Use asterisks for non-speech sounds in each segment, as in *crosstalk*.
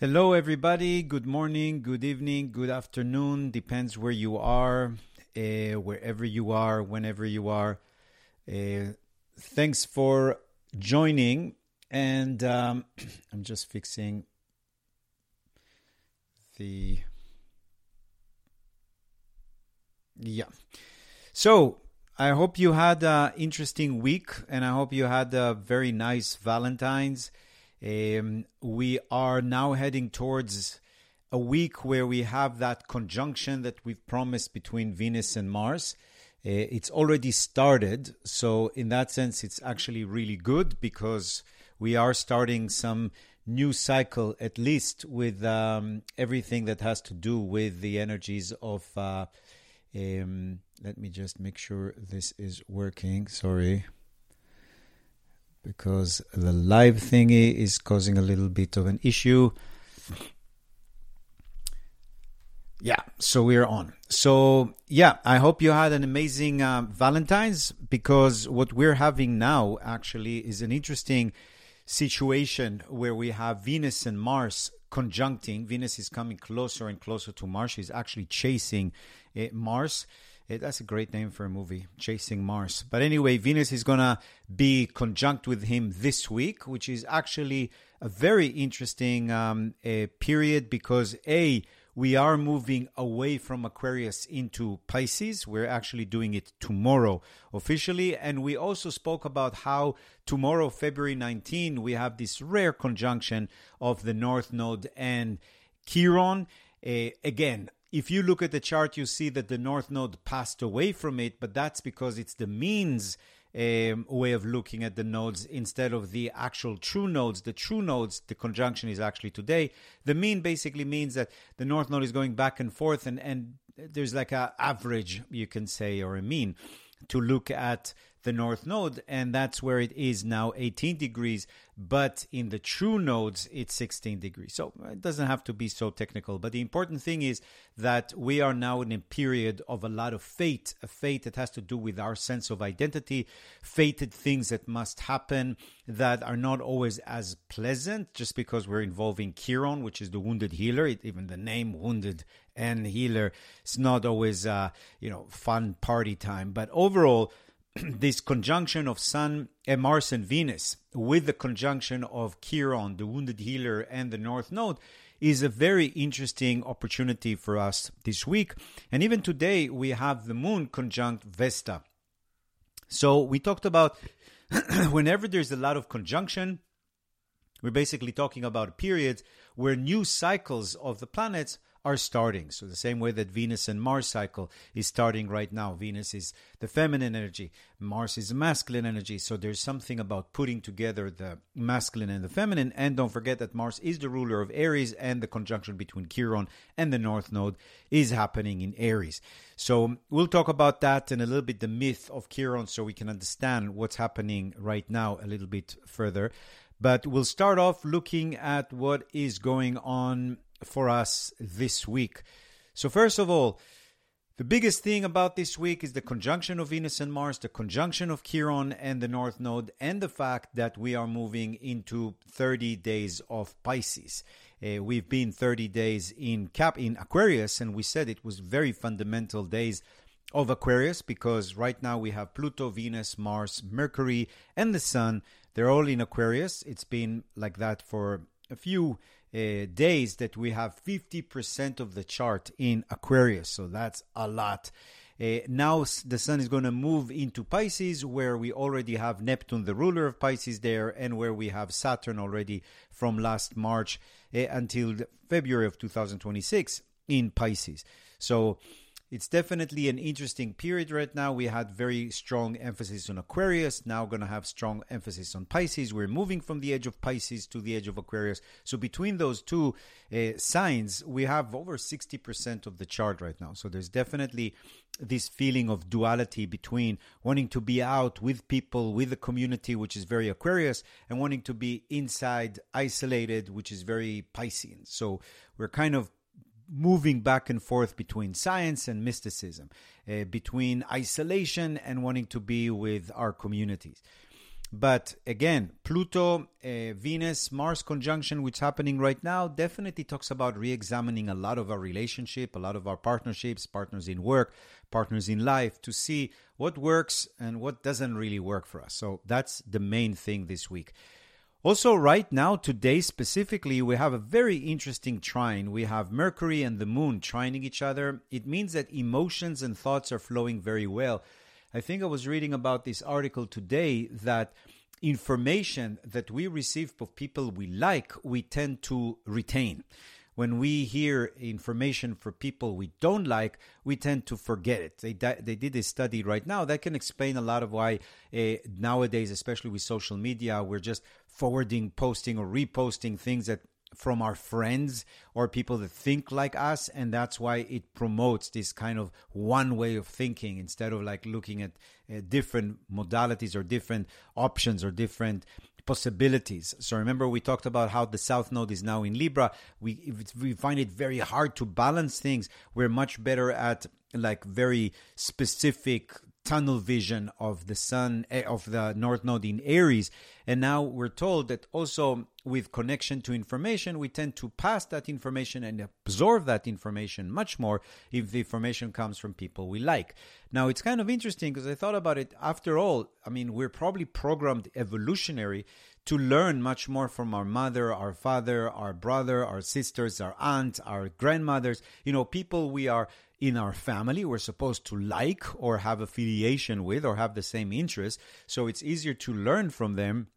Hello, everybody. Good morning, good evening, good afternoon. Depends where you are, uh, wherever you are, whenever you are. Uh, thanks for joining. And um, *clears throat* I'm just fixing the. Yeah. So I hope you had an interesting week and I hope you had a very nice Valentine's. Um, we are now heading towards a week where we have that conjunction that we've promised between Venus and Mars. Uh, it's already started, so in that sense, it's actually really good because we are starting some new cycle, at least with um, everything that has to do with the energies of. Uh, um, let me just make sure this is working. Sorry because the live thingy is causing a little bit of an issue. Yeah, so we're on. So, yeah, I hope you had an amazing uh, Valentine's because what we're having now actually is an interesting situation where we have Venus and Mars conjuncting. Venus is coming closer and closer to Mars. She's actually chasing uh, Mars. It, that's a great name for a movie, Chasing Mars. But anyway, Venus is going to be conjunct with him this week, which is actually a very interesting um, period because A, we are moving away from Aquarius into Pisces. We're actually doing it tomorrow officially. And we also spoke about how tomorrow, February 19, we have this rare conjunction of the North Node and Chiron. Uh, again, if you look at the chart, you see that the North Node passed away from it, but that's because it's the means um, way of looking at the nodes instead of the actual true nodes. The true nodes, the conjunction is actually today. The mean basically means that the North Node is going back and forth, and, and there's like a average, you can say, or a mean to look at the north node, and that's where it is now 18 degrees. But in the true nodes, it's 16 degrees. So it doesn't have to be so technical. But the important thing is that we are now in a period of a lot of fate, a fate that has to do with our sense of identity, fated things that must happen that are not always as pleasant just because we're involving Chiron, which is the wounded healer. It, even the name wounded and healer, it's not always, uh, you know, fun party time. But overall, *clears throat* this conjunction of Sun and Mars and Venus with the conjunction of Chiron, the wounded healer, and the North Node is a very interesting opportunity for us this week. And even today, we have the moon conjunct Vesta. So we talked about *clears throat* whenever there's a lot of conjunction, we're basically talking about periods where new cycles of the planets are starting. So, the same way that Venus and Mars cycle is starting right now. Venus is the feminine energy, Mars is masculine energy. So, there's something about putting together the masculine and the feminine. And don't forget that Mars is the ruler of Aries, and the conjunction between Chiron and the North Node is happening in Aries. So, we'll talk about that and a little bit the myth of Chiron so we can understand what's happening right now a little bit further. But we'll start off looking at what is going on for us this week. So, first of all, the biggest thing about this week is the conjunction of Venus and Mars, the conjunction of Chiron and the North Node, and the fact that we are moving into 30 days of Pisces. Uh, we've been 30 days in Cap in Aquarius, and we said it was very fundamental days of Aquarius because right now we have Pluto, Venus, Mars, Mercury, and the Sun. They're all in Aquarius. It's been like that for a few uh, days that we have 50% of the chart in Aquarius. So that's a lot. Uh, now the sun is going to move into Pisces, where we already have Neptune, the ruler of Pisces, there, and where we have Saturn already from last March uh, until February of 2026 in Pisces. So it's definitely an interesting period right now. We had very strong emphasis on Aquarius, now going to have strong emphasis on Pisces. We're moving from the edge of Pisces to the edge of Aquarius. So between those two uh, signs, we have over 60% of the chart right now. So there's definitely this feeling of duality between wanting to be out with people, with the community, which is very Aquarius, and wanting to be inside, isolated, which is very Piscean. So we're kind of moving back and forth between science and mysticism, uh, between isolation and wanting to be with our communities. But again, Pluto, uh, Venus, Mars conjunction, which is happening right now, definitely talks about re examining a lot of our relationship, a lot of our partnerships, partners in work, partners in life, to see what works and what doesn't really work for us. So that's the main thing this week. Also, right now, today specifically, we have a very interesting trine. We have Mercury and the Moon trining each other. It means that emotions and thoughts are flowing very well. I think I was reading about this article today that information that we receive of people we like, we tend to retain. When we hear information for people we don't like, we tend to forget it. They, they did a study right now that can explain a lot of why uh, nowadays, especially with social media, we're just forwarding, posting, or reposting things that from our friends or people that think like us and that's why it promotes this kind of one way of thinking instead of like looking at uh, different modalities or different options or different possibilities. So remember we talked about how the south node is now in libra. We we find it very hard to balance things. We're much better at like very specific tunnel vision of the sun eh, of the north node in aries. And now we're told that also with connection to information we tend to pass that information and absorb that information much more if the information comes from people we like. Now it's kind of interesting because i thought about it. After all i mean we're probably programmed evolutionary to learn much more from our mother, our father, our brother, our sisters, our aunt, our grandmothers, you know, people we are in our family we're supposed to like or have affiliation with or have the same interests. So it's easier to learn from them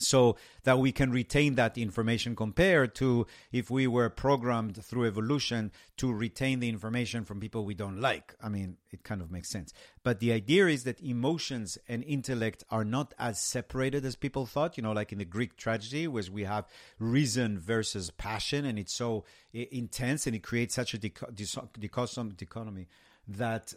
so that we can retain that information compared to if we were programmed through evolution to retain the information from people we don't like. I mean, it kind of makes sense. But the idea is that emotions and intellect are not as separated as people thought. You know, like in the Greek tragedy, where we have reason versus passion, and it's so eh, intense and it creates such a dichotomy that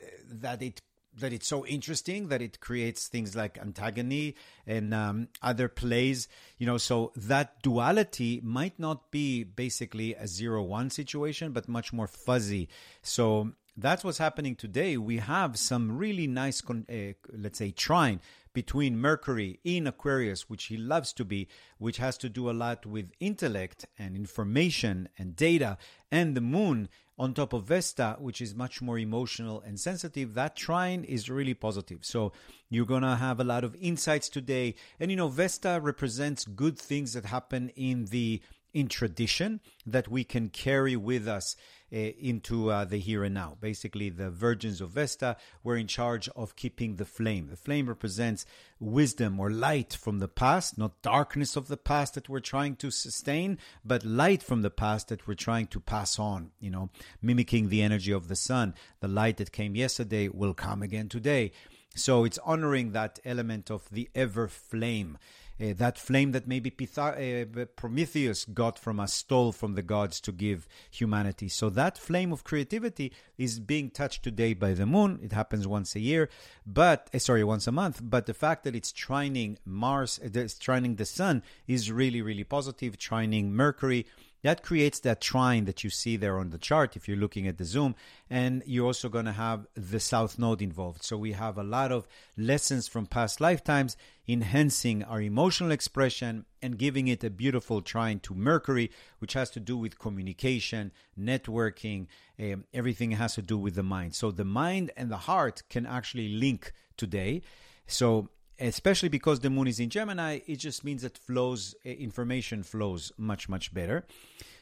eh, that it that it's so interesting that it creates things like Antigone and um, other plays. You know, so that duality might not be basically a zero one situation, but much more fuzzy. So that's what's happening today. We have some really nice, uh, let's say, trine between Mercury in Aquarius, which he loves to be, which has to do a lot with intellect and information and data, and the moon on top of Vesta, which is much more emotional and sensitive, that trine is really positive. So you're going to have a lot of insights today. And you know, Vesta represents good things that happen in the in tradition that we can carry with us into uh, the here and now. Basically, the virgins of Vesta were in charge of keeping the flame. The flame represents wisdom or light from the past, not darkness of the past that we're trying to sustain, but light from the past that we're trying to pass on, you know, mimicking the energy of the sun. The light that came yesterday will come again today. So it's honoring that element of the ever flame uh, that flame that maybe Pythag- uh, Prometheus got from us, stole from the gods to give humanity. So that flame of creativity is being touched today by the moon. It happens once a year, but uh, sorry, once a month. But the fact that it's trining Mars, uh, it's trining the sun, is really, really positive. Trining Mercury that creates that trine that you see there on the chart if you're looking at the zoom and you're also going to have the south node involved. So we have a lot of lessons from past lifetimes enhancing our emotional expression and giving it a beautiful trine to mercury which has to do with communication networking um, everything has to do with the mind. So the mind and the heart can actually link today. So especially because the moon is in Gemini, it just means that flows eh, information flows much much better.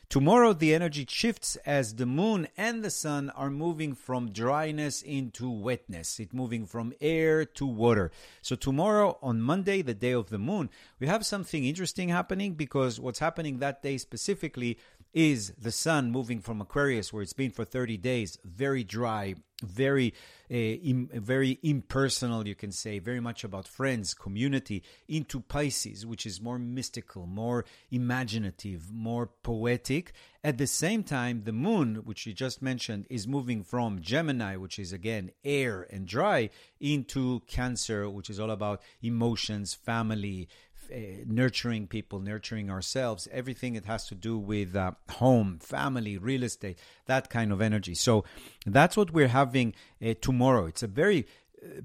Tomorrow the energy shifts as the moon and the sun are moving from dryness into wetness. It's moving from air to water. So tomorrow on Monday, the day of the moon, we have something interesting happening because what's happening that day specifically is the sun moving from Aquarius, where it's been for 30 days, very dry, very Im- very impersonal you can say very much about friends community into pisces which is more mystical more imaginative more poetic. At the same time the moon which you just mentioned is moving from gemini which is again air and dry into cancer which is all about emotions family nurturing people, nurturing ourselves, everything that has to do with uh, home, family, real estate, that kind of energy. So that's what we're having uh, tomorrow. It's a very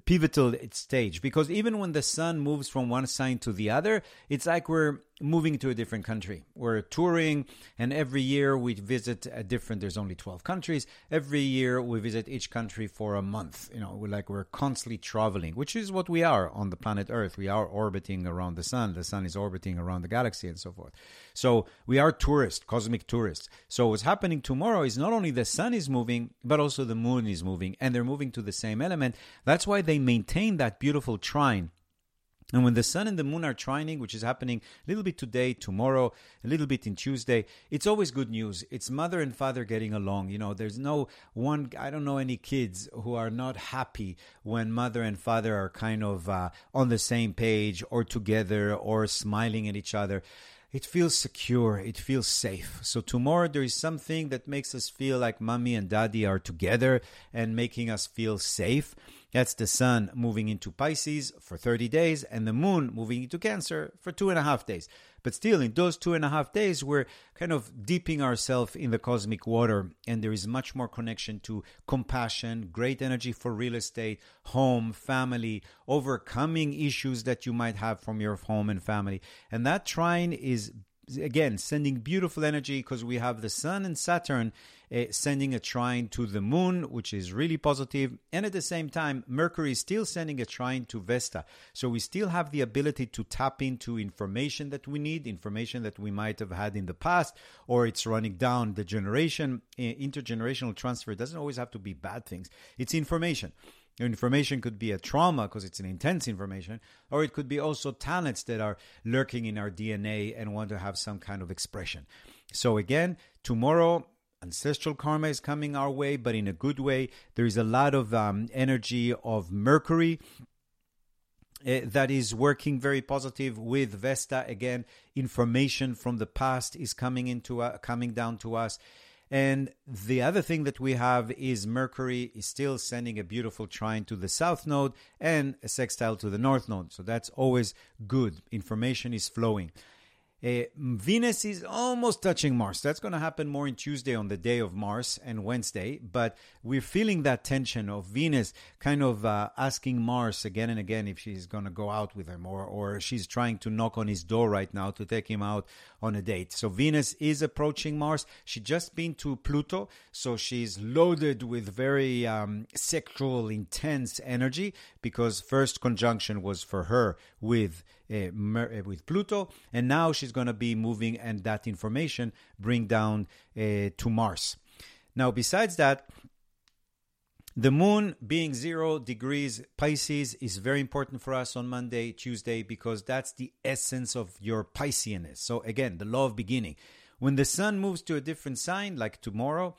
pivotal stage because even when the sun moves from one sign to the other, it's like we're moving to a different country. We're touring, and every year we visit a different. There's only twelve countries. Every year we visit each country for a month. You know, we're like we're constantly traveling, which is what we are on the planet Earth. We are orbiting around the sun. The sun is orbiting around the galaxy, and so forth. So we are tourists, cosmic tourists. So what's happening tomorrow is not only the sun is moving, but also the moon is moving, and they're moving to the same element. That's why they maintain that beautiful trine and when the sun and the moon are trining, which is happening a little bit today, tomorrow, a little bit in Tuesday, it's always good news. It's mother and father getting along. You know, there's no one, I don't know any kids who are not happy when mother and father are kind of uh, on the same page or together or smiling at each other it feels secure, it feels safe. So tomorrow there is something that makes us feel like mommy and daddy are together and making us feel safe. That's the sun moving into Pisces for 30 days and the moon moving into Cancer for two and a half days. But still, in those two and a half days, we're kind of dipping ourselves in the cosmic water, and there is much more connection to compassion, great energy for real estate, home, family, overcoming issues that you might have from your home and family. And that trine is again sending beautiful energy because we have the sun and saturn uh, sending a trine to the moon which is really positive. And at the same time mercury is still sending a trine to vesta. So we still have the ability to tap into information that we need information that we might have had in the past or it's running down the generation. Uh, intergenerational transfer doesn't always have to be bad things. It's information. Information could be a trauma because it's an intense information, or it could be also talents that are lurking in our DNA and want to have some kind of expression. So, again, tomorrow, ancestral karma is coming our way, but in a good way. There is a lot of um, energy of Mercury. Uh, that is working very positive with Vesta again. Information from the past is coming into uh, coming down to us, and the other thing that we have is Mercury is still sending a beautiful trine to the south node and a sextile to the north node. So that's always good. Information is flowing. Uh, Venus is almost touching Mars. That's going to happen more in Tuesday on the day of Mars and Wednesday. But we're feeling that tension of Venus kind of uh, asking Mars again and again if she's going to go out with him or, or she's trying to knock on his door right now to take him out on a date. So Venus is approaching Mars. She just been to Pluto. So she's loaded with very um, sexual, intense energy because first conjunction was for her with uh, uh, with Pluto, and now she's going to be moving and that information bring down uh, to Mars. Now, besides that, the moon being zero degrees Pisces is very important for us on Monday, Tuesday, because that's the essence of your Pisceanness. So, again, the law of beginning. When the sun moves to a different sign, like tomorrow,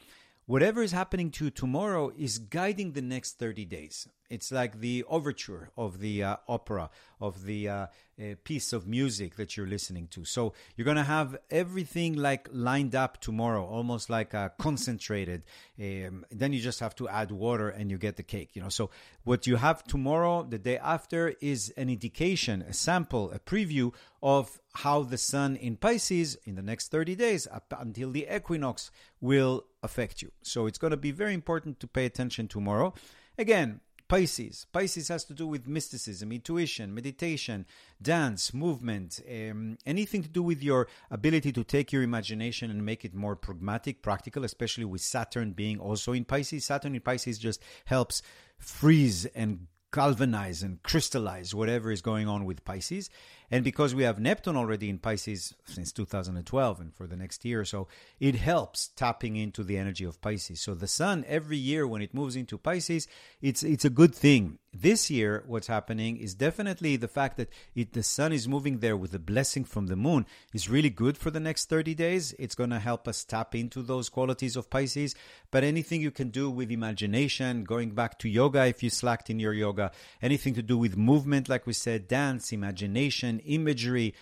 whatever is happening to you tomorrow is guiding the next 30 days. It's like the overture of the uh, opera, of the uh, uh, piece of music that you're listening to. So you're going to have everything like lined up tomorrow, almost like a concentrated. Um, then you just have to add water and you get the cake, you know. So what you have tomorrow, the day after, is an indication, a sample, a preview of how the sun in Pisces in the next 30 days up until the equinox will affect you. So it's going to be very important to pay attention tomorrow. Again, Pisces. Pisces has to do with mysticism, intuition, meditation, dance, movement, um, anything to do with your ability to take your imagination and make it more pragmatic, practical, especially with Saturn being also in Pisces. Saturn in Pisces just helps freeze and galvanize and crystallize whatever is going on with Pisces. And because we have Neptune already in Pisces since 2012 and for the next year so, it helps tapping into the energy of Pisces. So the sun every year when it moves into Pisces, it's it's a good thing. This year, what's happening is definitely the fact that it, the sun is moving there with a blessing from the moon is really good for the next 30 days. It's going to help us tap into those qualities of Pisces. But anything you can do with imagination, going back to yoga if you slacked in your yoga, anything to do with movement, like we said, dance, imagination, imagery,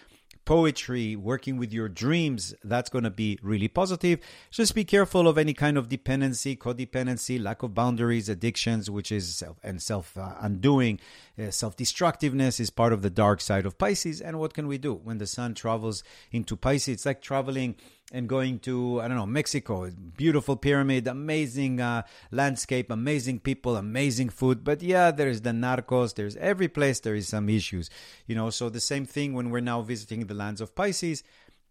poetry, working with your dreams, that's going to be really positive. Just be careful of any kind of dependency, codependency, lack of boundaries, addictions, which is self and self uh, undoing. Uh, self destructiveness is part of the dark side of Pisces. And what can we do when the sun travels into Pisces? It's like traveling and going to I don't know Mexico, beautiful pyramid, amazing uh, landscape, amazing people, amazing food. But yeah, there is the narcos. There's every place there is some issues, you know. So the same thing when we're now visiting the lands of Pisces,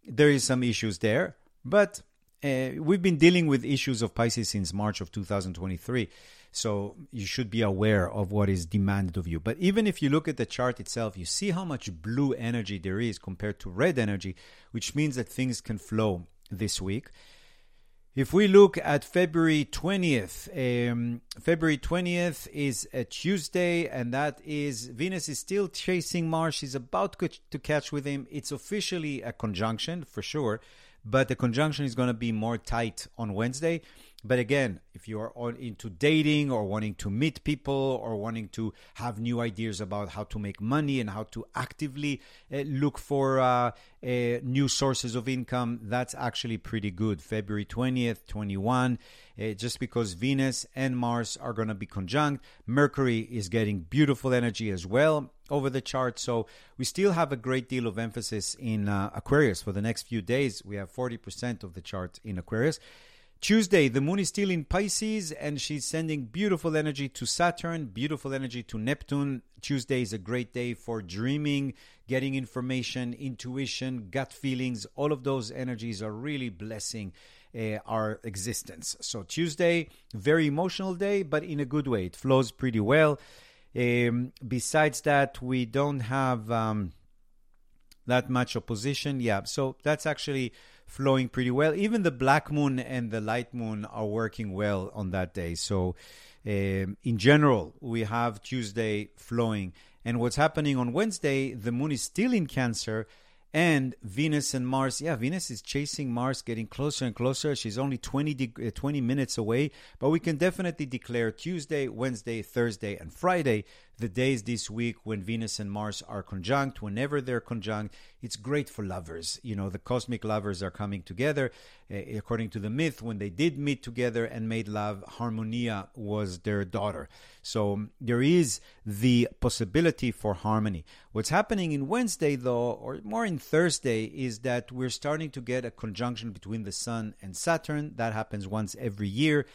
there is some issues there, but uh, we've been dealing with issues of Pisces since March of 2023. So you should be aware of what is demanded of you. But even if you look at the chart itself, you see how much blue energy there is compared to red energy, which means that things can flow this week. If we look at February 20th, um, February 20th is a Tuesday, and that is Venus is still chasing Mars. She's about to catch with him. It's officially a conjunction for sure, but the conjunction is going to be more tight on Wednesday. But again, if you are on into dating or wanting to meet people or wanting to have new ideas about how to make money and how to actively uh, look for uh, uh, new sources of income, that's actually pretty good. February 20th, 21, uh, just because Venus and Mars are going to be conjunct. Mercury is getting beautiful energy as well over the chart. So we still have a great deal of emphasis in uh, Aquarius for the next few days. We have 40% of the chart in Aquarius. Tuesday, the moon is still in Pisces and she's sending beautiful energy to Saturn, beautiful energy to Neptune. Tuesday is a great day for dreaming, getting information, intuition, gut feelings. All of those energies are really blessing uh, our existence. So, Tuesday, very emotional day, but in a good way. It flows pretty well. Um, besides that, we don't have um, that much opposition. Yeah, so that's actually flowing pretty well. Even the black moon and the light moon are working well on that day. So, um, in general, we have Tuesday flowing. And what's happening on Wednesday, the moon is still in Cancer and Venus and Mars. Yeah, Venus is chasing Mars, getting closer and closer. She's only 20, de- uh, 20 minutes away, but we can definitely declare Tuesday, Wednesday, Thursday, and Friday the days this week when Venus and Mars are conjunct. Whenever they're conjunct, it's great for lovers. You know, the cosmic lovers are coming together. Uh, according to the myth, when they did meet together and made love, Harmonia was their daughter. So um, there is the possibility for harmony. What's happening in Wednesday, though, or more in Thursday, is that we're starting to get a conjunction between the Sun and Saturn. That happens once every year.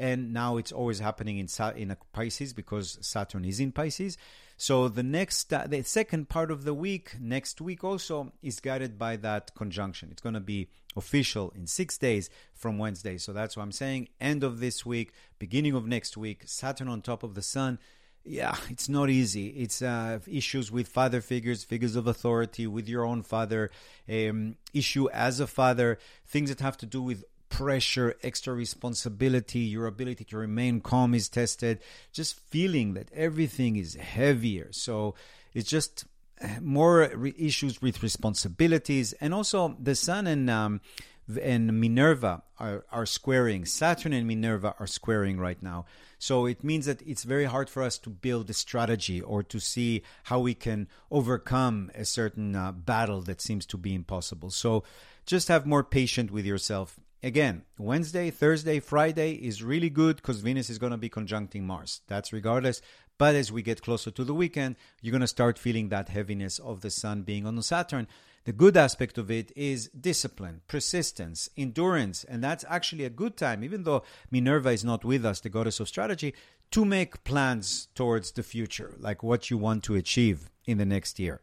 And now it's always happening in in Pisces because Saturn is in Pisces. So the next, uh, the second part of the week, next week also, is guided by that conjunction. It's going to be official in six days from Wednesday. So that's what I'm saying. End of this week, beginning of next week, Saturn on top of the Sun. Yeah, it's not easy. It's uh, issues with father figures, figures of authority, with your own father, um, issue as a father, things that have to do with pressure, extra responsibility, your ability to remain calm is tested, just feeling that everything is heavier. So it's just uh, more re- issues with responsibilities. And also, the sun and um, and Minerva are, are squaring. Saturn and Minerva are squaring right now. So it means that it's very hard for us to build a strategy or to see how we can overcome a certain uh, battle that seems to be impossible. So just have more patience with yourself Again, Wednesday, Thursday, Friday is really good because Venus is going to be conjuncting Mars. That's regardless. But as we get closer to the weekend, you're going to start feeling that heaviness of the sun being on Saturn. The good aspect of it is discipline, persistence, endurance. And that's actually a good time, even though Minerva is not with us, the goddess of strategy, to make plans towards the future, like what you want to achieve in the next year.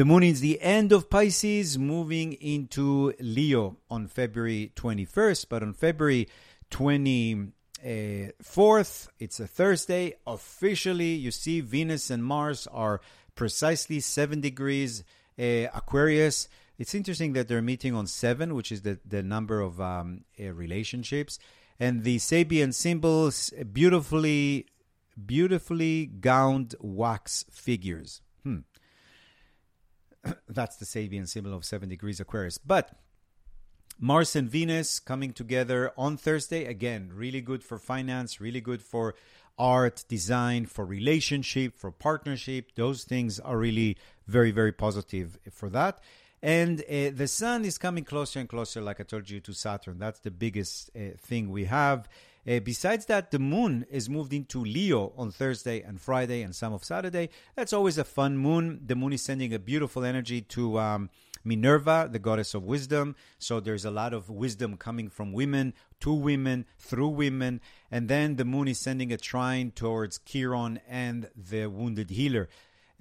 The moon is the end of Pisces, moving into Leo on February 21st, but on February 24th, it's a Thursday. Officially, you see Venus and Mars are precisely seven degrees uh, Aquarius. It's interesting that they're meeting on seven, which is the, the number of um, uh, relationships. And the Sabian symbols, beautifully, beautifully gowned wax figures. *clears throat* That's the Sabian symbol of seven degrees Aquarius. But Mars and Venus coming together on Thursday. Again, really good for finance, really good for art, design, for relationship, for partnership. Those things are really very, very positive for that. And uh, the sun is coming closer and closer, like I told you, to Saturn. That's the biggest uh, thing we have. Uh, besides that, the moon is moved into Leo on Thursday and Friday and some of Saturday. That's always a fun moon. The moon is sending a beautiful energy to um, Minerva, the goddess of wisdom. So there's a lot of wisdom coming from women to women through women. And then the moon is sending a trine towards Chiron and the wounded healer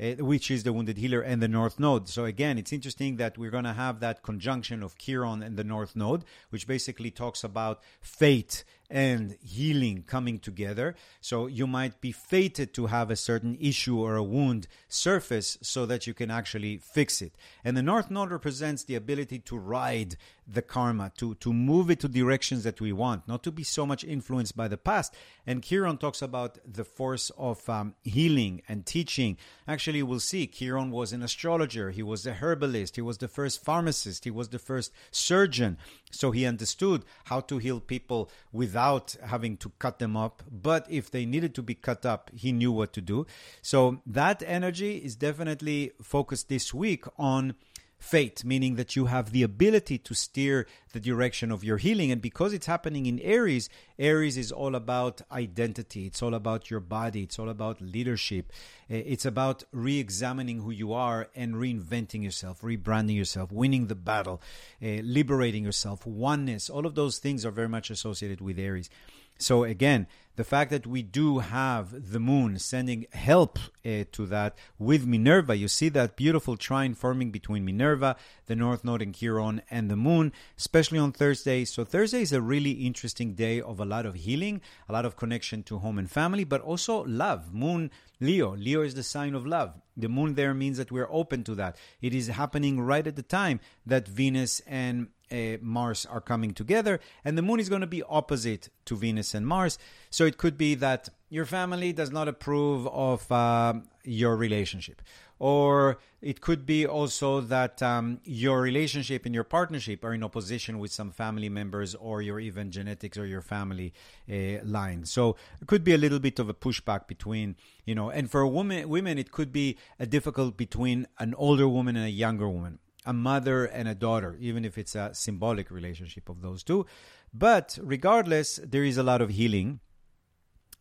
uh, which is the wounded healer and the north node. So again, it's interesting that we're going to have that conjunction of Chiron and the north node, which basically talks about fate and healing coming together. So you might be fated to have a certain issue or a wound surface so that you can actually fix it. And the North Node represents the ability to ride the karma, to, to move it to directions that we want, not to be so much influenced by the past. And Chiron talks about the force of um, healing and teaching. Actually, we'll see Chiron was an astrologer, he was a herbalist, he was the first pharmacist, he was the first surgeon. So he understood how to heal people without having to cut them up. But if they needed to be cut up, he knew what to do. So that energy is definitely focused this week on fate, meaning that you have the ability to steer the direction of your healing. And because it's happening in Aries, Aries is all about identity, it's all about your body, it's all about leadership, eh, it's about re examining who you are and reinventing yourself, rebranding yourself, winning the battle, uh, liberating yourself, oneness. All of those things are very much associated with Aries. So again, the fact that we do have the moon sending help uh, to that with Minerva, you see that beautiful trine forming between Minerva, the North Node and Chiron, and the moon, especially on Thursday. So Thursday is a really interesting day of a lot of healing, a lot of connection to home and family, but also love. Moon, Leo. Leo is the sign of love. The moon there means that we're open to that. It is happening right at the time that Venus and uh, Mars are coming together, and the moon is going to be opposite to Venus and Mars. So it could be that your family does not approve of uh, your relationship. Or it could be also that um, your relationship and your partnership are in opposition with some family members or your even genetics or your family uh, line. So it could be a little bit of a pushback between, you know, and for women, women it could be a difficult between an older woman and a younger woman a mother and a daughter, even if it's a symbolic relationship of those two. But regardless, there is a lot of healing.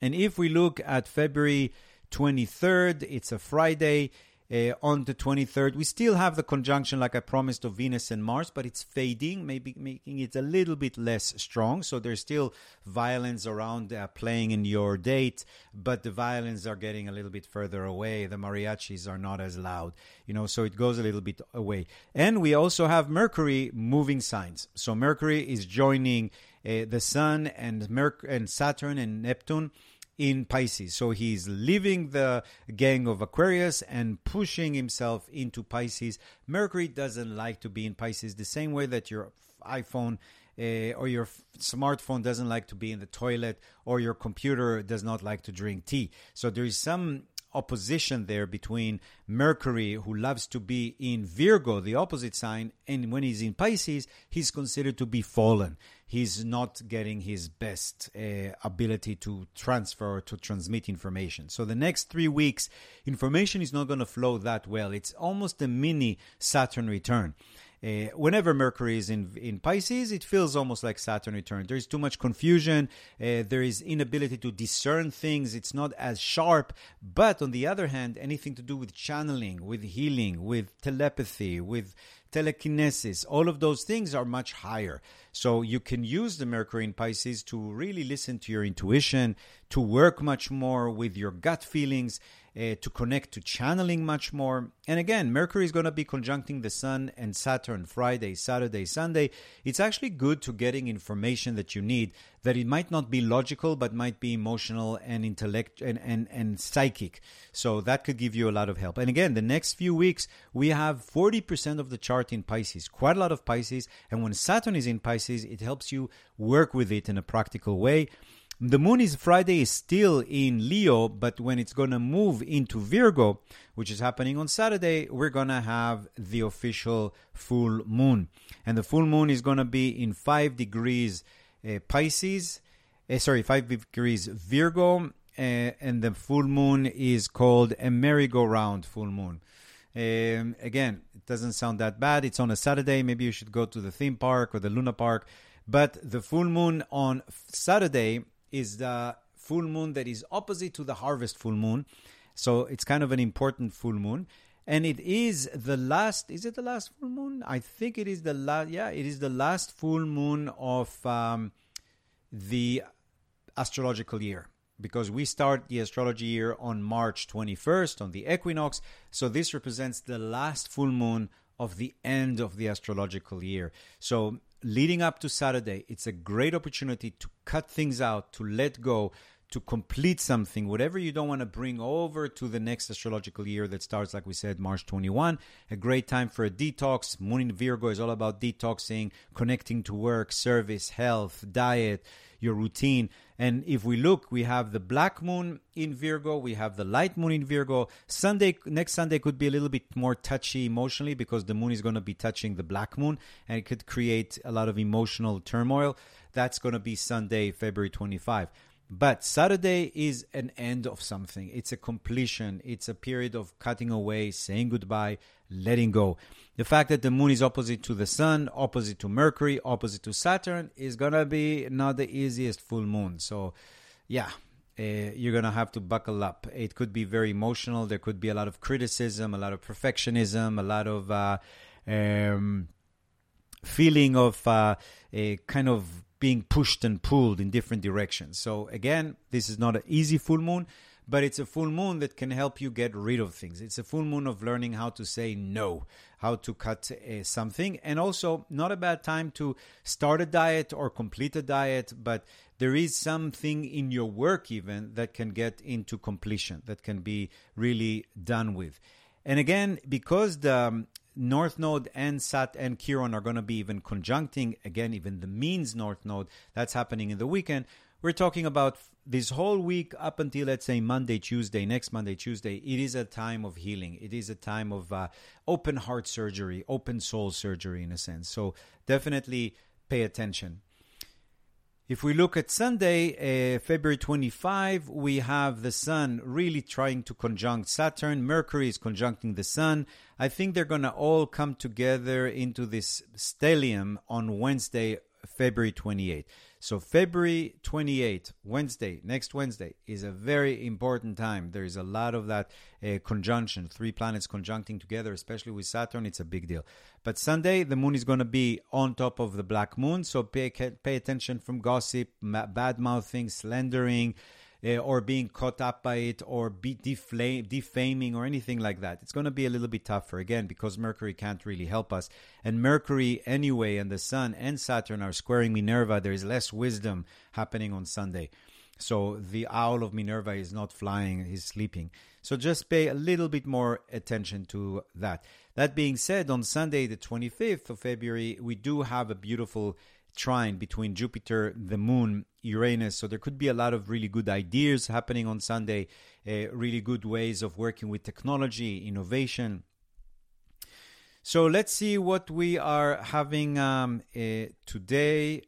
And if we look at February 23rd, it's a Friday uh, on the 23rd. We still have the conjunction, like I promised, of Venus and Mars, but it's fading, maybe making it a little bit less strong. So there's still violence around uh, playing in your date, but the violins are getting a little bit further away. The mariachis are not as loud, you know, so it goes a little bit away. And we also have Mercury moving signs. So Mercury is joining uh, the Sun and Merc- and Saturn and Neptune in Pisces. So he's leaving the gang of Aquarius and pushing himself into Pisces. Mercury doesn't like to be in Pisces the same way that your iPhone uh, or your f- smartphone doesn't like to be in the toilet or your computer does not like to drink tea. So there is some opposition there between Mercury, who loves to be in Virgo, the opposite sign, and when he's in Pisces, he's considered to be fallen. He's not getting his best uh, ability to transfer, to transmit information. So the next three weeks, information is not going to flow that well. It's almost a mini Saturn return. Uh, whenever Mercury is in in Pisces, it feels almost like Saturn return. There is too much confusion. Uh, there is inability to discern things. It's not as sharp. But on the other hand, anything to do with channeling, with healing, with telepathy, with telekinesis, all of those things are much higher. So you can use the Mercury in Pisces to really listen to your intuition, to work much more with your gut feelings, uh, to connect to channeling much more. And again, Mercury is going to be conjuncting the Sun and Saturn Friday, Saturday, Sunday. It's actually good to getting information that you need that it might not be logical, but might be emotional and intellect and, and, and psychic. So that could give you a lot of help. And again, the next few weeks, we have 40% of the chart in Pisces, quite a lot of Pisces. And when Saturn is in Pisces, it helps you work with it in a practical way. The moon is Friday is still in Leo, but when it's going to move into Virgo, which is happening on Saturday, we're going to have the official full moon. And the full moon is going to be in 5 degrees uh, Pisces, uh, sorry, 5 degrees Virgo, uh, and the full moon is called a merry-go-round full moon. Um, again, it doesn't sound that bad. It's on a Saturday. Maybe you should go to the theme park or the Luna Park. But the full moon on Saturday is the full moon that is opposite to the harvest full moon. So it's kind of an important full moon. and it is the last. Is it the last full moon? I think it is the last. Yeah, it is the last full moon of um, the astrological year because we start the astrology year on March 21st on the equinox. So this represents the last full moon of the end of the astrological year. So leading up to Saturday, it's a great opportunity to cut things out, to let go, to complete something, whatever you don't want to bring over to the next astrological year that starts, like we said, March 21. A great time for a detox. Moon in Virgo is all about detoxing, connecting to work, service, health, diet, your routine. And if we look, we have the black moon in Virgo, we have the light moon in Virgo. Sunday, next Sunday could be a little bit more touchy emotionally because the moon is going to be touching the black moon and it could create a lot of emotional turmoil. That's going to be Sunday, February 25. But Saturday is an end of something. It's a completion. It's a period of cutting away, saying goodbye, letting go. The fact that the moon is opposite to the sun, opposite to Mercury, opposite to Saturn is going to be not the easiest full moon. So, yeah, uh, you're going to have to buckle up. It could be very emotional. There could be a lot of criticism, a lot of perfectionism, a lot of uh, um, feeling of uh, a kind of being pushed and pulled in different directions. So again, this is not an easy full moon, but it's a full moon that can help you get rid of things. It's a full moon of learning how to say no, how to cut uh, something, and also not a bad time to start a diet or complete a diet, but there is something in your work even that can get into completion, that can be really done with. And again, because the um, North Node and Sat and Chiron are going to be even conjuncting, again, even the means North Node, that's happening in the weekend. We're talking about this whole week up until, let's say, Monday, Tuesday, next Monday, Tuesday. It is a time of healing. It is a time of uh, open heart surgery, open soul surgery, in a sense. So definitely pay attention. If we look at Sunday, uh, February 25, we have the Sun really trying to conjunct Saturn. Mercury is conjuncting the Sun. I think they're going to all come together into this stellium on Wednesday, February 28. So February 28, Wednesday, next Wednesday, is a very important time. There is a lot of that uh, conjunction, three planets conjuncting together, especially with Saturn. It's a big deal. But Sunday, the moon is going to be on top of the black moon. So pay, pay attention from gossip, bad mouthing, slandering, uh, or being caught up by it or be deflame, defaming or anything like that. It's going to be a little bit tougher again because Mercury can't really help us. And Mercury, anyway, and the Sun and Saturn are squaring Minerva. There is less wisdom happening on Sunday. So the owl of Minerva is not flying, he's sleeping. So just pay a little bit more attention to that. That being said, on Sunday, the 25th of February, we do have a beautiful trine between Jupiter, the Moon, Uranus. So there could be a lot of really good ideas happening on Sunday, uh, really good ways of working with technology, innovation. So let's see what we are having um, uh, today.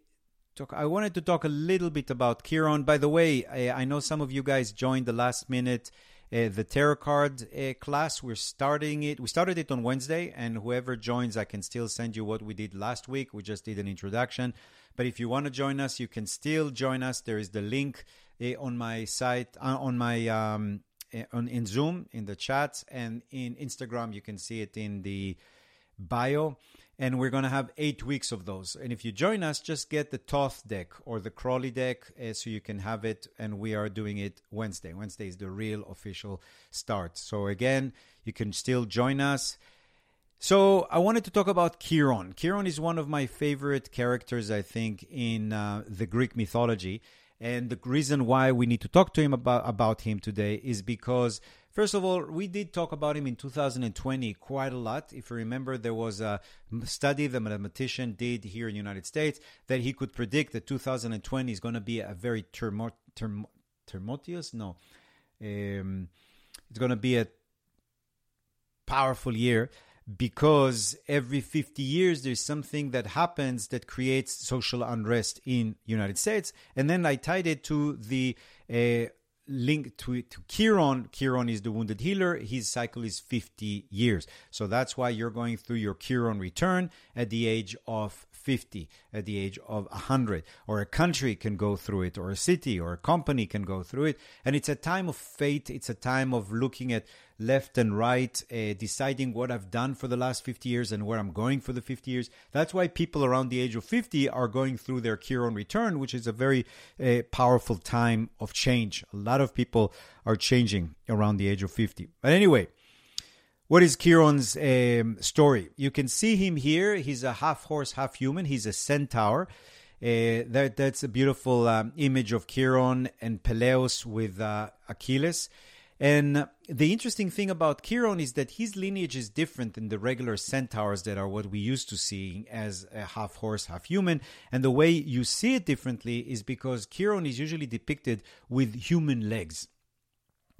Talk, I wanted to talk a little bit about Chiron. By the way, I, I know some of you guys joined the last minute uh, the tarot card uh, class. We're starting it. We started it on Wednesday, and whoever joins, I can still send you what we did last week. We just did an introduction. But if you want to join us, you can still join us. There is the link uh, on my site, uh, on my um, uh, on in Zoom in the chat, and in Instagram. You can see it in the bio and we're going to have eight weeks of those. And if you join us, just get the Thoth deck or the Crowley deck uh, so you can have it. And we are doing it Wednesday. Wednesday is the real official start. So again, you can still join us. So I wanted to talk about Chiron. Chiron is one of my favorite characters, I think, in uh, the Greek mythology. And the reason why we need to talk to him about, about him today is because First of all, we did talk about him in 2020 quite a lot. If you remember, there was a study the mathematician did here in the United States that he could predict that 2020 is going to be a very termotious. No, um, it's going to be a powerful year because every 50 years there's something that happens that creates social unrest in united states and then i tied it to the uh, linked to, to Chiron. Chiron is the wounded healer. His cycle is 50 years. So that's why you're going through your Chiron return at the age of 50, at the age of 100. Or a country can go through it, or a city or a company can go through it. And it's a time of fate. It's a time of looking at left and right, uh, deciding what I've done for the last 50 years and where I'm going for the 50 years. That's why people around the age of 50 are going through their Chiron return, which is a very uh, powerful time of change. A lot of people are changing around the age of 50. But anyway, what is Chiron's um, story? You can see him here. He's a half horse, half human. He's a centaur. Uh, that that's a beautiful um, image of Chiron and Peleus with uh, Achilles. And the interesting thing about Chiron is that his lineage is different than the regular centaurs that are what we used to see as a half horse, half human. And the way you see it differently is because Chiron is usually depicted with human legs,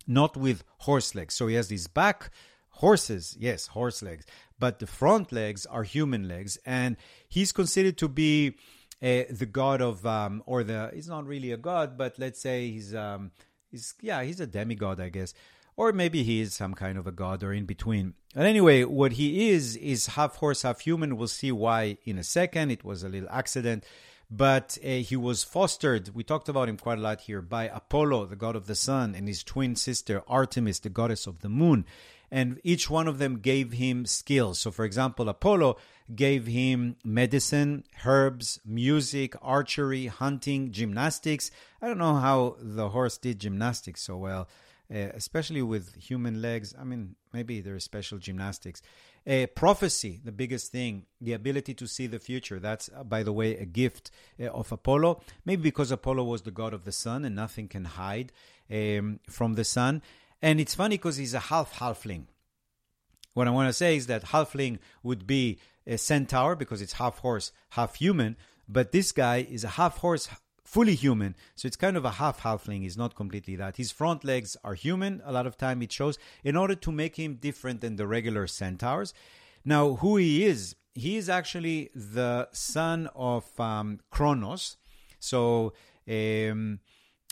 not with horse legs. So he has his back horses, yes, horse legs, but the front legs are human legs, and he's considered to be uh, the god of, um, or the he's not really a god, but let's say he's, um, he's yeah, he's a demigod, I guess, or maybe he is some kind of a god or in between. But anyway, what he is is half horse, half human. We'll see why in a second. It was a little accident but uh, he was fostered, we talked about him quite a lot here, by Apollo, the god of the sun, and his twin sister Artemis, the goddess of the moon and each one of them gave him skills. So, for example, Apollo gave him medicine, herbs, music, archery, hunting, gymnastics. I don't know how the horse did gymnastics so well, uh, especially with human legs. I mean, maybe there's special gymnastics. Uh, prophecy, the biggest thing, the ability to see the future. That's, uh, by the way, a gift uh, of Apollo. Maybe because Apollo was the god of the sun and nothing can hide um, from the sun. And it's funny because he's a half halfling. What I want to say is that halfling would be a centaur because it's half horse, half human. But this guy is a half horse, fully human. So it's kind of a half halfling. He's not completely that. His front legs are human. A lot of time it shows in order to make him different than the regular centaurs. Now, who he is, he is actually the son of um, Kronos. So, um,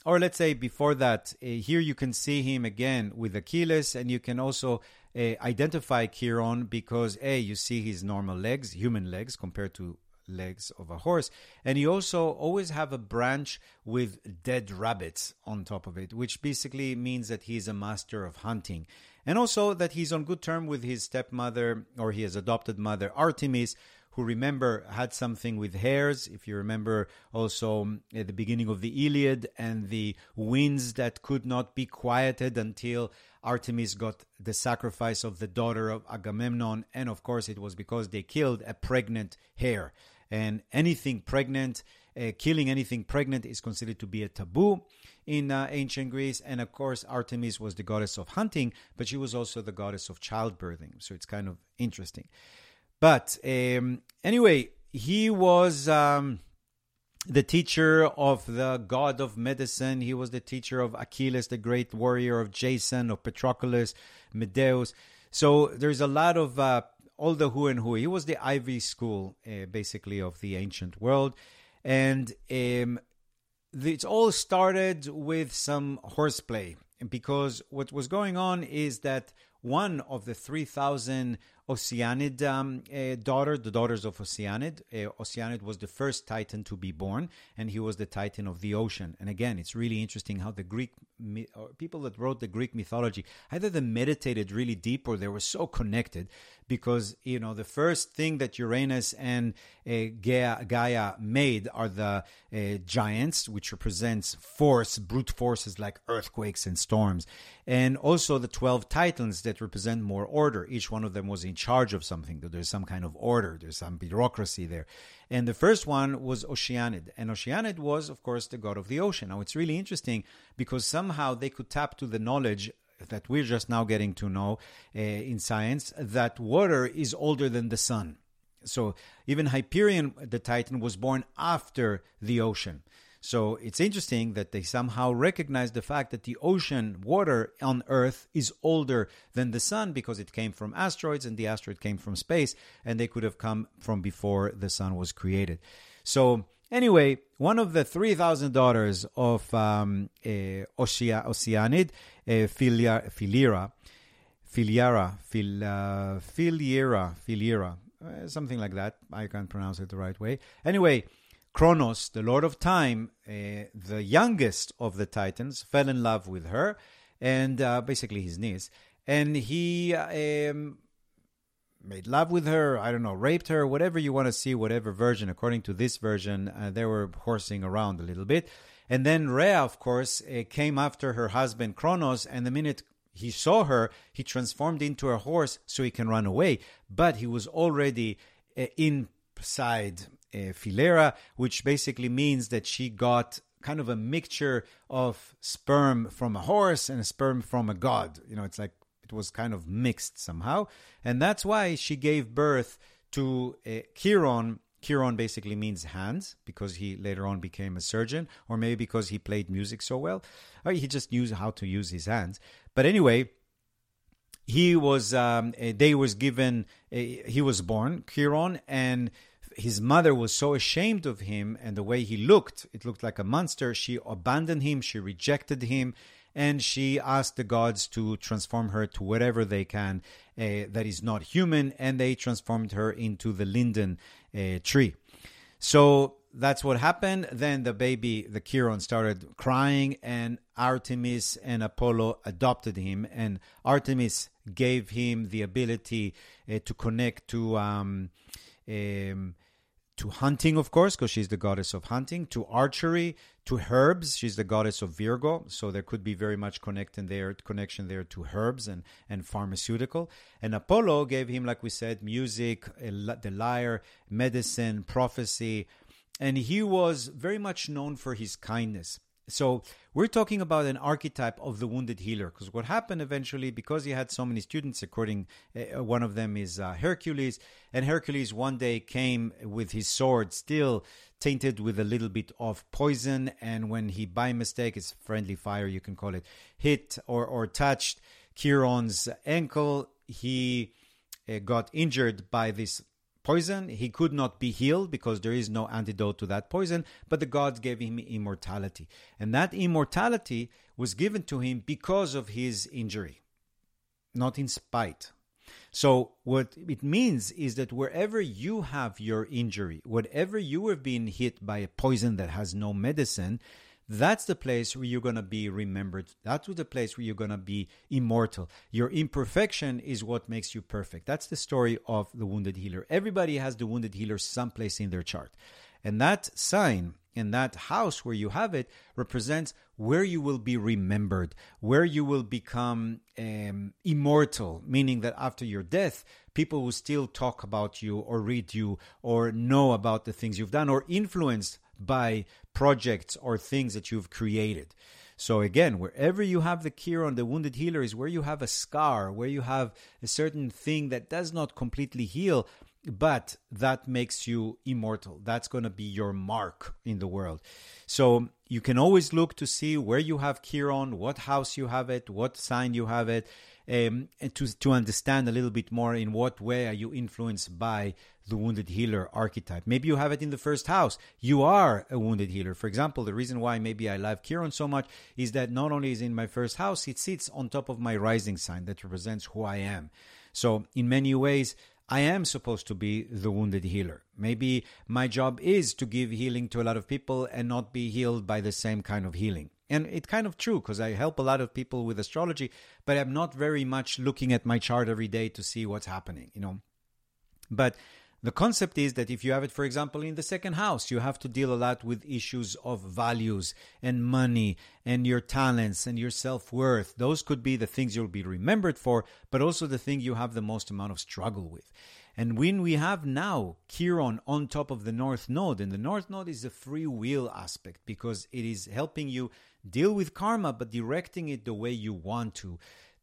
or let's say before that, uh, here you can see him again with Achilles, and you can also uh, identify Chiron because A, you see his normal legs, human legs, compared to legs of a horse. And you also always have a branch with dead rabbits on top of it, which basically means that he's a master of hunting. And also that he's on good term with his stepmother or his adopted mother, Artemis, who remember had something with hares. If you remember also um, at the beginning of the Iliad and the winds that could not be quieted until Artemis got the sacrifice of the daughter of Agamemnon. And of course, it was because they killed a pregnant hare. And anything pregnant, uh, killing anything pregnant is considered to be a taboo in uh, ancient Greece. And of course, Artemis was the goddess of hunting, but she was also the goddess of childbirthing. So it's kind of interesting. But um, anyway, he was um, the teacher of the god of medicine. He was the teacher of Achilles, the great warrior of Jason, of Patroclus, Medeus. So there's a lot of uh, all the who and who. He was the Ivy School, uh, basically, of the ancient world. And um, it all started with some horseplay because what was going on is that one of the 3,000 Oceanid um, uh, daughter, the daughters of Oceanid. Uh, Oceanid was the first Titan to be born, and he was the Titan of the ocean. And again, it's really interesting how the Greek people that wrote the Greek mythology either they meditated really deep or they were so connected because you know the first thing that Uranus and uh, Gaia, Gaia, made are the uh, giants, which represents force, brute forces like earthquakes and storms, and also the twelve titans that represent more order. Each one of them was in charge of something. That there's some kind of order, there's some bureaucracy there. And the first one was Oceanid, and Oceanid was, of course, the god of the ocean. Now it's really interesting because somehow they could tap to the knowledge that we're just now getting to know uh, in science that water is older than the sun. So even Hyperion, the Titan, was born after the ocean. So it's interesting that they somehow recognize the fact that the ocean water on Earth is older than the sun because it came from asteroids and the asteroid came from space and they could have come from before the sun was created. So Anyway, one of the 3,000 daughters of um, uh, Oceanid, uh, Philia, Philira, Philiara, Phil, uh, Philiera, Philiera, uh, something like that. I can't pronounce it the right way. Anyway, Kronos, the Lord of Time, uh, the youngest of the Titans, fell in love with her, and uh, basically his niece, and he um, made love with her. I don't know, raped her, whatever you want to see, whatever version. According to this version, uh, they were horsing around a little bit, and then Rhea, of course, uh, came after her husband Kronos, and the minute he saw her, he transformed into a horse so he can run away. But he was already uh, inside uh, Philaera, which basically means that she got kind of a mixture of sperm from a horse and sperm from a god. You know, it's like it was kind of mixed somehow. And that's why she gave birth to uh, Chiron. Chiron basically means hands because he later on became a surgeon, or maybe because he played music so well, or he just knew how to use his hands. But anyway, he was um, they was given he was born Chiron and his mother was so ashamed of him and the way he looked, it looked like a monster. She abandoned him, she rejected him, and she asked the gods to transform her to whatever they can uh, that is not human, and they transformed her into the linden uh, tree. So that's what happened. Then the baby, the Chiron, started crying, and Artemis and Apollo adopted him, and Artemis gave him the ability uh, to connect to. Um, um, to hunting, of course, because she's the goddess of hunting, to archery, to herbs. She's the goddess of Virgo, so there could be very much connection there, connection there to herbs and, and pharmaceutical. And Apollo gave him, like we said, music, the lyre, medicine, prophecy, and he was very much known for his kindness. So we're talking about an archetype of the wounded healer because what happened eventually, because he had so many students, according uh, one of them is uh, Hercules, and Hercules one day came with his sword still tainted with a little bit of poison, and when he by mistake, it's friendly fire, you can call it, hit or or touched Chiron's ankle, he uh, got injured by this poison. He could not be healed because there is no antidote to that poison, but the gods gave him immortality. And that immortality was given to him because of his injury, not in spite. So, what it means is that wherever you have your injury, whatever you have been hit by a poison that has no medicine, that's the place where you're going to be remembered. That's the place where you're going to be immortal. Your imperfection is what makes you perfect. That's the story of the wounded healer. Everybody has the wounded healer someplace in their chart. And that sign in that house where you have it represents where you will be remembered, where you will become um, immortal, meaning that after your death, people will still talk about you or read you or know about the things you've done or influenced by projects or things that you've created. So again, wherever you have the Chiron, the wounded healer is where you have a scar, where you have a certain thing that does not completely heal, but that makes you immortal. That's going to be your mark in the world. So you can always look to see where you have Chiron, what house you have it, what sign you have it, um, and to, to understand a little bit more in what way are you influenced by the wounded healer archetype. Maybe you have it in the first house. You are a wounded healer. For example, the reason why maybe I love Chiron so much is that not only is in my first house, it sits on top of my rising sign that represents who I am. So in many ways, I am supposed to be the wounded healer. Maybe my job is to give healing to a lot of people and not be healed by the same kind of healing. And it's kind of true because I help a lot of people with astrology, but I'm not very much looking at my chart every day to see what's happening, you know. But the concept is that if you have it, for example, in the second house, you have to deal a lot with issues of values and money and your talents and your self worth. Those could be the things you'll be remembered for, but also the thing you have the most amount of struggle with. And when we have now Chiron on top of the North Node, and the North Node is a free will aspect because it is helping you deal with karma, but directing it the way you want to.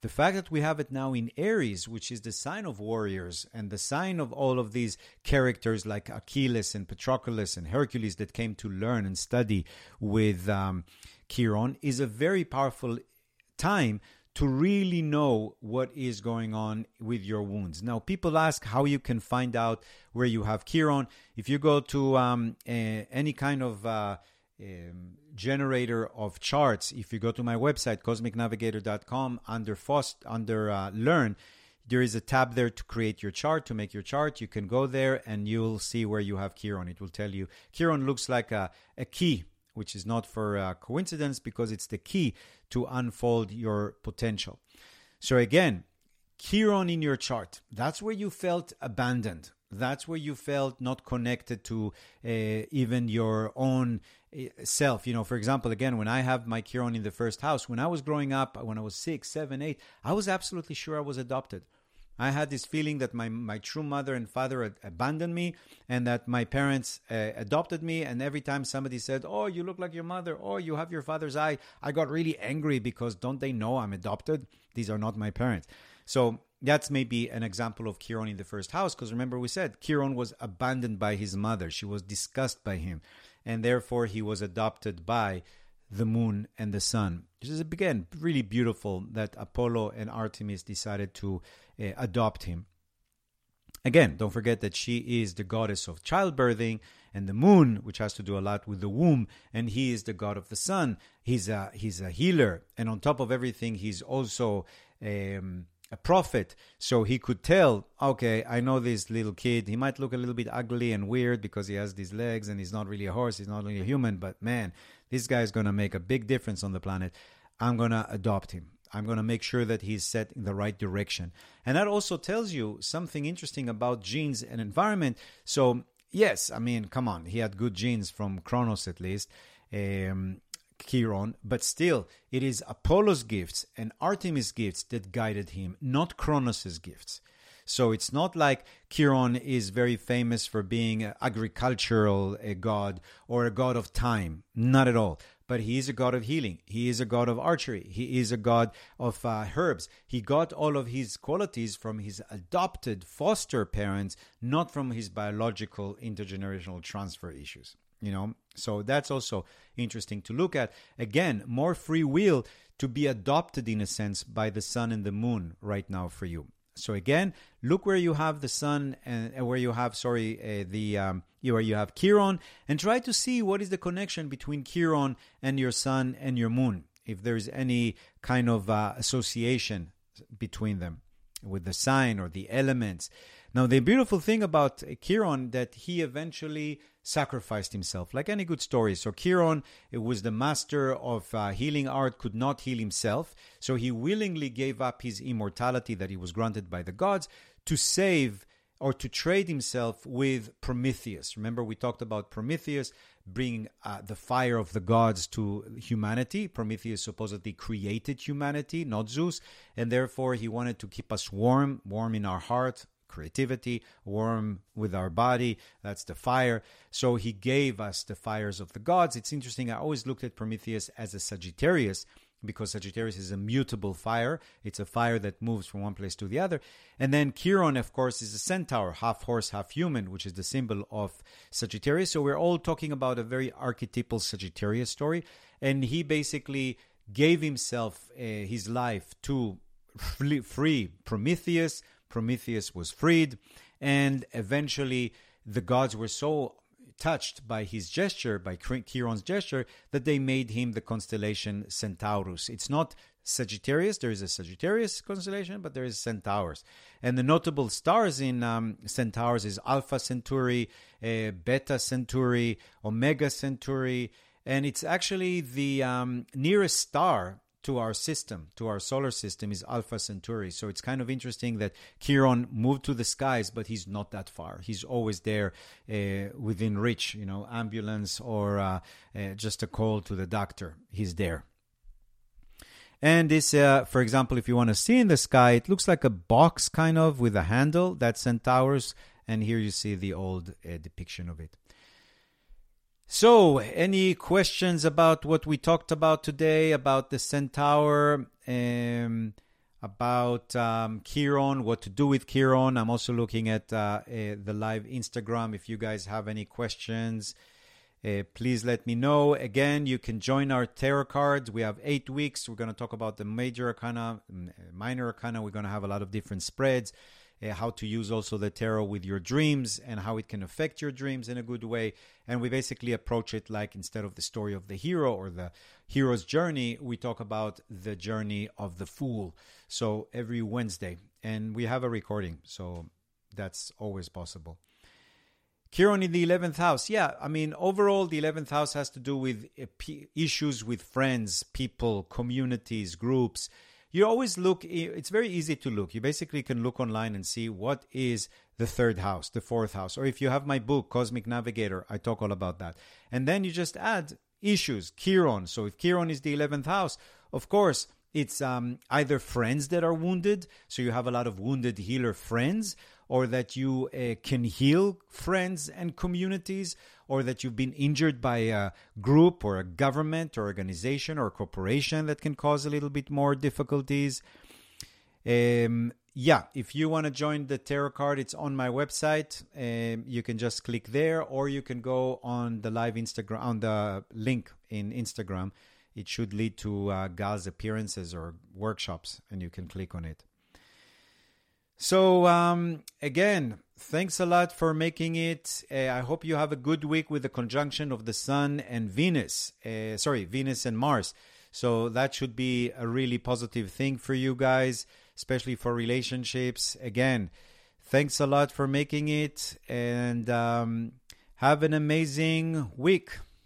The fact that we have it now in Aries, which is the sign of warriors and the sign of all of these characters like Achilles and Patroclus and Hercules that came to learn and study with um, Chiron, is a very powerful time to really know what is going on with your wounds. Now, people ask how you can find out where you have Chiron. If you go to um, a, any kind of uh, um, generator of charts, if you go to my website, cosmicnavigator.com, under, Fost, under uh, Learn, there is a tab there to create your chart, to make your chart. You can go there and you'll see where you have Chiron. It will tell you. Chiron looks like a, a key, which is not for uh, coincidence because it's the key to unfold your potential. So again, Chiron in your chart, that's where you felt abandoned. That's where you felt not connected to uh, even your own self. You know, for example, again, when I have my Chiron in the first house, when I was growing up, when I was six, seven, eight, I was absolutely sure I was adopted. I had this feeling that my, my true mother and father had abandoned me and that my parents uh, adopted me. And every time somebody said, Oh, you look like your mother, or you have your father's eye, I got really angry because don't they know I'm adopted? These are not my parents. So that's maybe an example of Chiron in the first house, because remember we said Chiron was abandoned by his mother. She was disgusted by him, and therefore he was adopted by the moon and the sun. This is again really beautiful that Apollo and Artemis decided to uh, adopt him. Again, don't forget that she is the goddess of childbirthing, and the moon, which has to do a lot with the womb, and he is the god of the sun. He's a he's a healer, and on top of everything, he's also um, a prophet. So he could tell, okay, I know this little kid. He might look a little bit ugly and weird because he has these legs, and he's not really a horse. He's not really a human. But man, this guy is going to make a big difference on the planet. I'm going to adopt him. I'm going to make sure that he's set in the right direction. And that also tells you something interesting about genes and environment. So, yes, I mean, come on, he had good genes from Kronos at least. Um, Chiron, but still, it is Apollo's gifts and Artemis' gifts that guided him, not Kronos' gifts. So it's not like Chiron is very famous for being an agricultural a god or a god of time. Not at all. But he is a god of healing. He is a god of archery. He is a god of uh, herbs. He got all of his qualities from his adopted foster parents, not from his biological intergenerational transfer issues. You know, so that's also interesting to look at. Again, more free will to be adopted in a sense by the sun and the moon right now for you. So again, look where you have the sun and uh, where you have, sorry, uh, the um, where you have Chiron, and try to see what is the connection between Chiron and your sun and your moon. If there's any kind of uh, association between them with the sign or the elements. Now, the beautiful thing about Chiron that he eventually sacrificed himself, like any good story. So Chiron, was the master of uh, healing art, could not heal himself, so he willingly gave up his immortality that he was granted by the gods to save or to trade himself with Prometheus. Remember, we talked about Prometheus bringing uh, the fire of the gods to humanity. Prometheus supposedly created humanity, not Zeus, and therefore he wanted to keep us warm, warm in our heart, creativity, warm with our body. That's the fire. So he gave us the fires of the gods. It's interesting. I always looked at Prometheus as a Sagittarius because Sagittarius is a mutable fire. It's a fire that moves from one place to the other. And then Chiron, of course, is a centaur, half horse, half human, which is the symbol of Sagittarius. So we're all talking about a very archetypal Sagittarius story. And he basically gave himself, uh, his life to free Prometheus, Prometheus was freed, and eventually the gods were so touched by his gesture, by Chiron's gesture, that they made him the constellation Centaurus. It's not Sagittarius, there is a Sagittarius constellation, but there is Centaurus. And the notable stars in um, Centaurus is Alpha Centauri, uh, Beta Centauri, Omega Centauri, and it's actually the um, nearest star to our system, to our solar system, is Alpha Centauri. So it's kind of interesting that Chiron moved to the skies, but he's not that far. He's always there uh, within reach, you know, ambulance or uh, uh, just a call to the doctor. He's there. And this, uh, for example, if you want to see in the sky, it looks like a box kind of with a handle. That's Centaurus. And here you see the old uh, depiction of it. So, any questions about what we talked about today, about the Centaur, um, about um, Chiron, what to do with Chiron? I'm also looking at uh, uh, the live Instagram. If you guys have any questions, uh, please let me know. Again, you can join our tarot cards. We have eight weeks. We're going to talk about the major arcana, minor arcana. We're going to have a lot of different spreads uh, how to use also the tarot with your dreams and how it can affect your dreams in a good way. And we basically approach it like instead of the story of the hero or the hero's journey, we talk about the journey of the fool. So every Wednesday, and we have a recording, so that's always possible. Chiron in the 11th house. Yeah, I mean, overall, the 11th house has to do with uh, issues with friends, people, communities, groups. You always look, it's very easy to look. You basically can look online and see what is the third house, the fourth house. Or if you have my book, Cosmic Navigator, I talk all about that. And then you just add issues, Chiron. So if Chiron is the 11th house, of course, it's um, either friends that are wounded, so you have a lot of wounded healer friends, or that you uh, can heal friends and communities, or that you've been injured by a group or a government or organization or corporation that can cause a little bit more difficulties. Um, yeah, if you want to join the tarot card, it's on my website. Um, you can just click there, or you can go on the live Instagram on the link in Instagram it should lead to uh, Gal's appearances or workshops, and you can click on it. So, um, again, thanks a lot for making it. Uh, I hope you have a good week with the conjunction of the Sun and Venus. Uh, sorry, Venus and Mars. So, that should be a really positive thing for you guys, especially for relationships. Again, thanks a lot for making it, and um, have an amazing week.